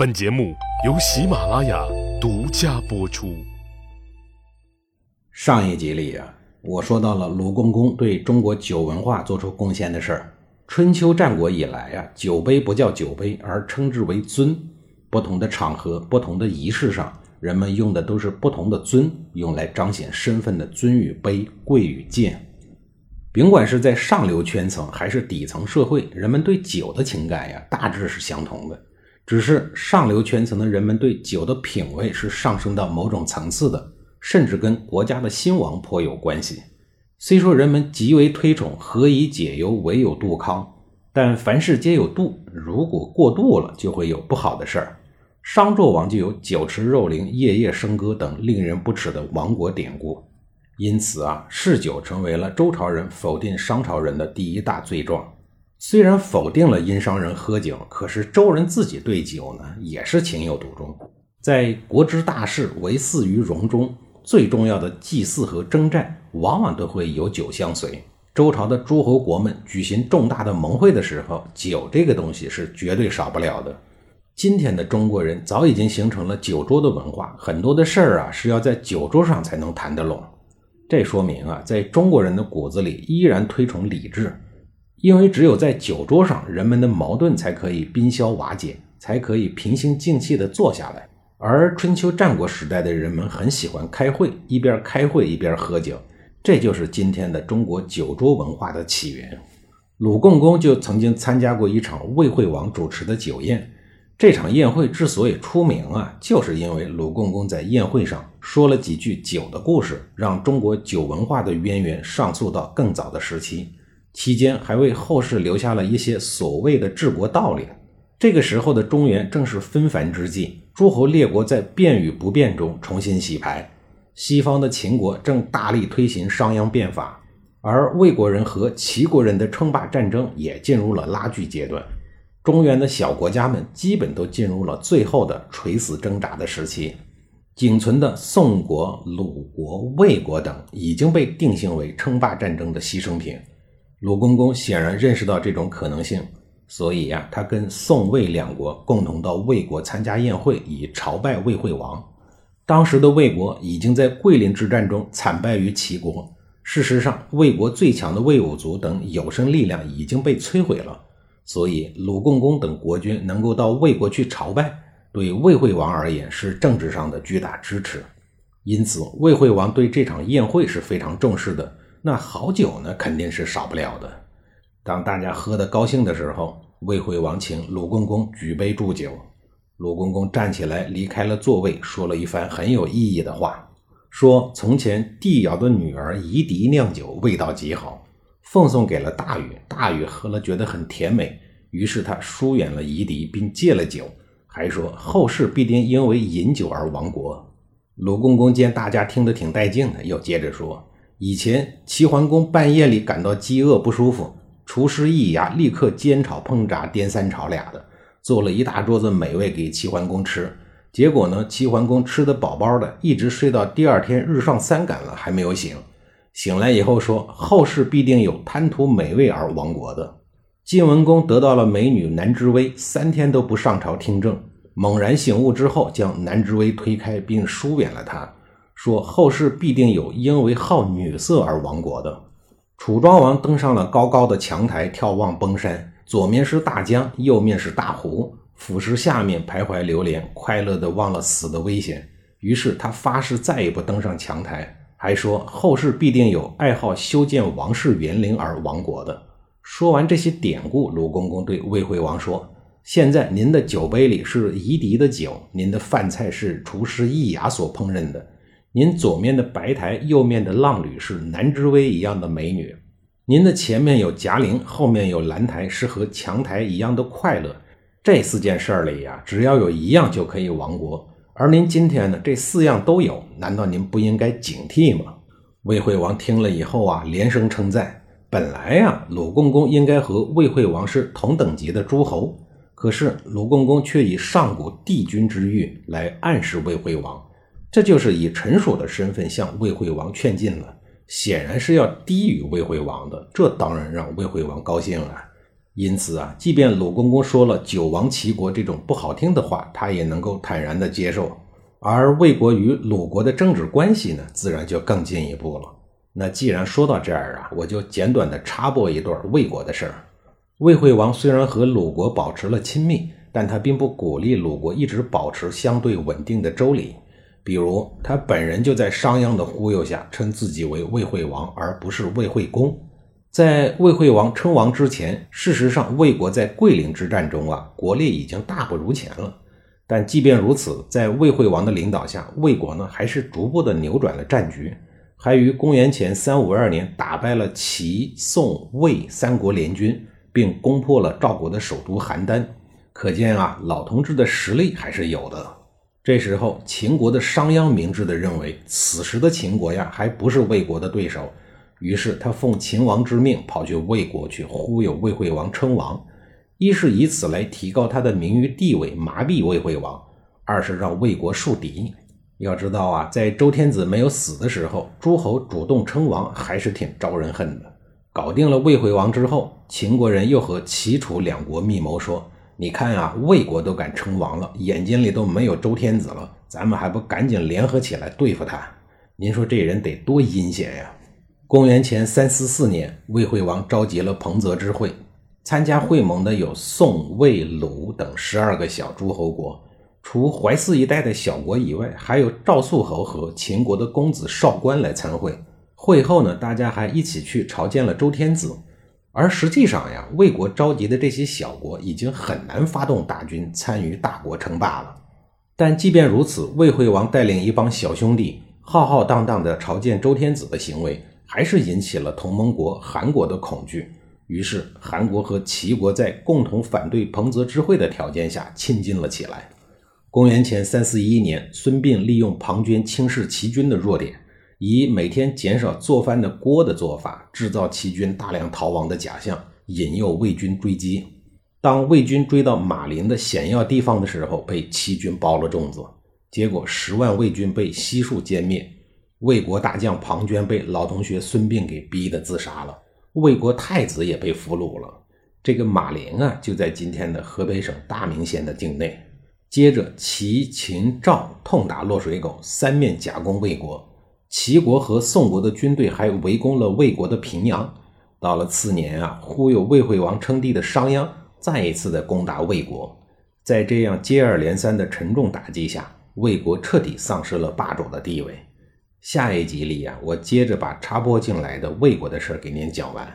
本节目由喜马拉雅独家播出。上一集里啊，我说到了鲁公公对中国酒文化做出贡献的事儿。春秋战国以来啊，酒杯不叫酒杯，而称之为尊。不同的场合、不同的仪式上，人们用的都是不同的尊，用来彰显身份的尊与卑、贵与贱。甭管是在上流圈层还是底层社会，人们对酒的情感呀，大致是相同的。只是上流圈层的人们对酒的品味是上升到某种层次的，甚至跟国家的兴亡颇有关系。虽说人们极为推崇“何以解忧，唯有杜康”，但凡事皆有度，如果过度了，就会有不好的事儿。商纣王就有“酒池肉林，夜夜笙歌”等令人不齿的亡国典故。因此啊，嗜酒成为了周朝人否定商朝人的第一大罪状。虽然否定了殷商人喝酒，可是周人自己对酒呢也是情有独钟。在国之大事为祀于戎中，最重要的祭祀和征战，往往都会有酒相随。周朝的诸侯国们举行重大的盟会的时候，酒这个东西是绝对少不了的。今天的中国人早已经形成了酒桌的文化，很多的事儿啊是要在酒桌上才能谈得拢。这说明啊，在中国人的骨子里依然推崇礼制。因为只有在酒桌上，人们的矛盾才可以冰消瓦解，才可以平心静气地坐下来。而春秋战国时代的人们很喜欢开会，一边开会一边喝酒，这就是今天的中国酒桌文化的起源。鲁共公就曾经参加过一场魏惠王主持的酒宴，这场宴会之所以出名啊，就是因为鲁共公在宴会上说了几句酒的故事，让中国酒文化的渊源上溯到更早的时期。期间还为后世留下了一些所谓的治国道理。这个时候的中原正是纷繁之际，诸侯列国在变与不变中重新洗牌。西方的秦国正大力推行商鞅变法，而魏国人和齐国人的称霸战争也进入了拉锯阶段。中原的小国家们基本都进入了最后的垂死挣扎的时期。仅存的宋国、鲁国、魏国等已经被定性为称霸战争的牺牲品。鲁公公显然认识到这种可能性，所以呀，他跟宋魏两国共同到魏国参加宴会，以朝拜魏惠王。当时的魏国已经在桂林之战中惨败于齐国，事实上，魏国最强的魏武卒等有生力量已经被摧毁了。所以，鲁共公等国君能够到魏国去朝拜，对魏惠王而言是政治上的巨大支持。因此，魏惠王对这场宴会是非常重视的。那好酒呢，肯定是少不了的。当大家喝得高兴的时候，魏惠王请鲁公公举杯祝酒。鲁公公站起来离开了座位，说了一番很有意义的话，说：“从前帝尧的女儿夷狄酿酒，味道极好，奉送给了大禹。大禹喝了，觉得很甜美，于是他疏远了夷狄，并戒了酒，还说后世必定因为饮酒而亡国。”鲁公公见大家听得挺带劲的，又接着说。以前齐桓公半夜里感到饥饿不舒服，厨师一牙立刻煎炒烹炸颠三炒俩的做了一大桌子美味给齐桓公吃。结果呢，齐桓公吃得饱饱的，一直睡到第二天日上三竿了还没有醒。醒来以后说，后世必定有贪图美味而亡国的。晋文公得到了美女南之薇，三天都不上朝听政，猛然醒悟之后，将南之薇推开并疏远了他。说后世必定有因为好女色而亡国的。楚庄王登上了高高的墙台，眺望崩山，左面是大江，右面是大湖，俯视下面徘徊流连，快乐的忘了死的危险。于是他发誓再也不登上墙台，还说后世必定有爱好修建王室园林而亡国的。说完这些典故，鲁公公对魏惠王说：“现在您的酒杯里是夷狄的酒，您的饭菜是厨师易牙所烹饪的。”您左面的白台，右面的浪女是南之薇一样的美女。您的前面有贾陵，后面有兰台，是和强台一样的快乐。这四件事儿里呀，只要有一样就可以亡国。而您今天呢，这四样都有，难道您不应该警惕吗？魏惠王听了以后啊，连声称赞。本来呀，鲁共公应该和魏惠王是同等级的诸侯，可是鲁共公却以上古帝君之誉来暗示魏惠王。这就是以臣属的身份向魏惠王劝进了，显然是要低于魏惠王的。这当然让魏惠王高兴了。因此啊，即便鲁公公说了“九亡齐国”这种不好听的话，他也能够坦然的接受。而魏国与鲁国的政治关系呢，自然就更进一步了。那既然说到这儿啊，我就简短的插播一段魏国的事儿。魏惠王虽然和鲁国保持了亲密，但他并不鼓励鲁国一直保持相对稳定的周礼。比如，他本人就在商鞅的忽悠下，称自己为魏惠王，而不是魏惠公。在魏惠王称王之前，事实上魏国在桂林之战中啊，国力已经大不如前了。但即便如此，在魏惠王的领导下，魏国呢还是逐步的扭转了战局，还于公元前三五二年打败了齐、宋、魏三国联军，并攻破了赵国的首都邯郸。可见啊，老同志的实力还是有的。这时候，秦国的商鞅明智地认为，此时的秦国呀，还不是魏国的对手。于是，他奉秦王之命，跑去魏国去忽悠魏惠王称王，一是以此来提高他的名誉地位，麻痹魏惠王；二是让魏国树敌。要知道啊，在周天子没有死的时候，诸侯主动称王还是挺招人恨的。搞定了魏惠王之后，秦国人又和齐楚两国密谋说。你看啊，魏国都敢称王了，眼睛里都没有周天子了，咱们还不赶紧联合起来对付他？您说这人得多阴险呀！公元前三四四年，魏惠王召集了彭泽之会，参加会盟的有宋、魏、鲁等十二个小诸侯国，除淮泗一带的小国以外，还有赵肃侯和秦国的公子少官来参会。会后呢，大家还一起去朝见了周天子。而实际上呀，魏国召集的这些小国已经很难发动大军参与大国称霸了。但即便如此，魏惠王带领一帮小兄弟浩浩荡荡地朝见周天子的行为，还是引起了同盟国韩国的恐惧。于是，韩国和齐国在共同反对彭泽之会的条件下亲近了起来。公元前三四一年，孙膑利用庞涓轻视齐军的弱点。以每天减少做饭的锅的做法，制造齐军大量逃亡的假象，引诱魏军追击。当魏军追到马陵的险要地方的时候，被齐军包了粽子，结果十万魏军被悉数歼灭。魏国大将庞涓被老同学孙膑给逼得自杀了，魏国太子也被俘虏了。这个马陵啊，就在今天的河北省大名县的境内。接着，齐、秦、赵痛打落水狗，三面夹攻魏国。齐国和宋国的军队还围攻了魏国的平阳。到了次年啊，忽悠魏惠王称帝的商鞅再一次的攻打魏国。在这样接二连三的沉重打击下，魏国彻底丧失了霸主的地位。下一集里啊，我接着把插播进来的魏国的事儿给您讲完。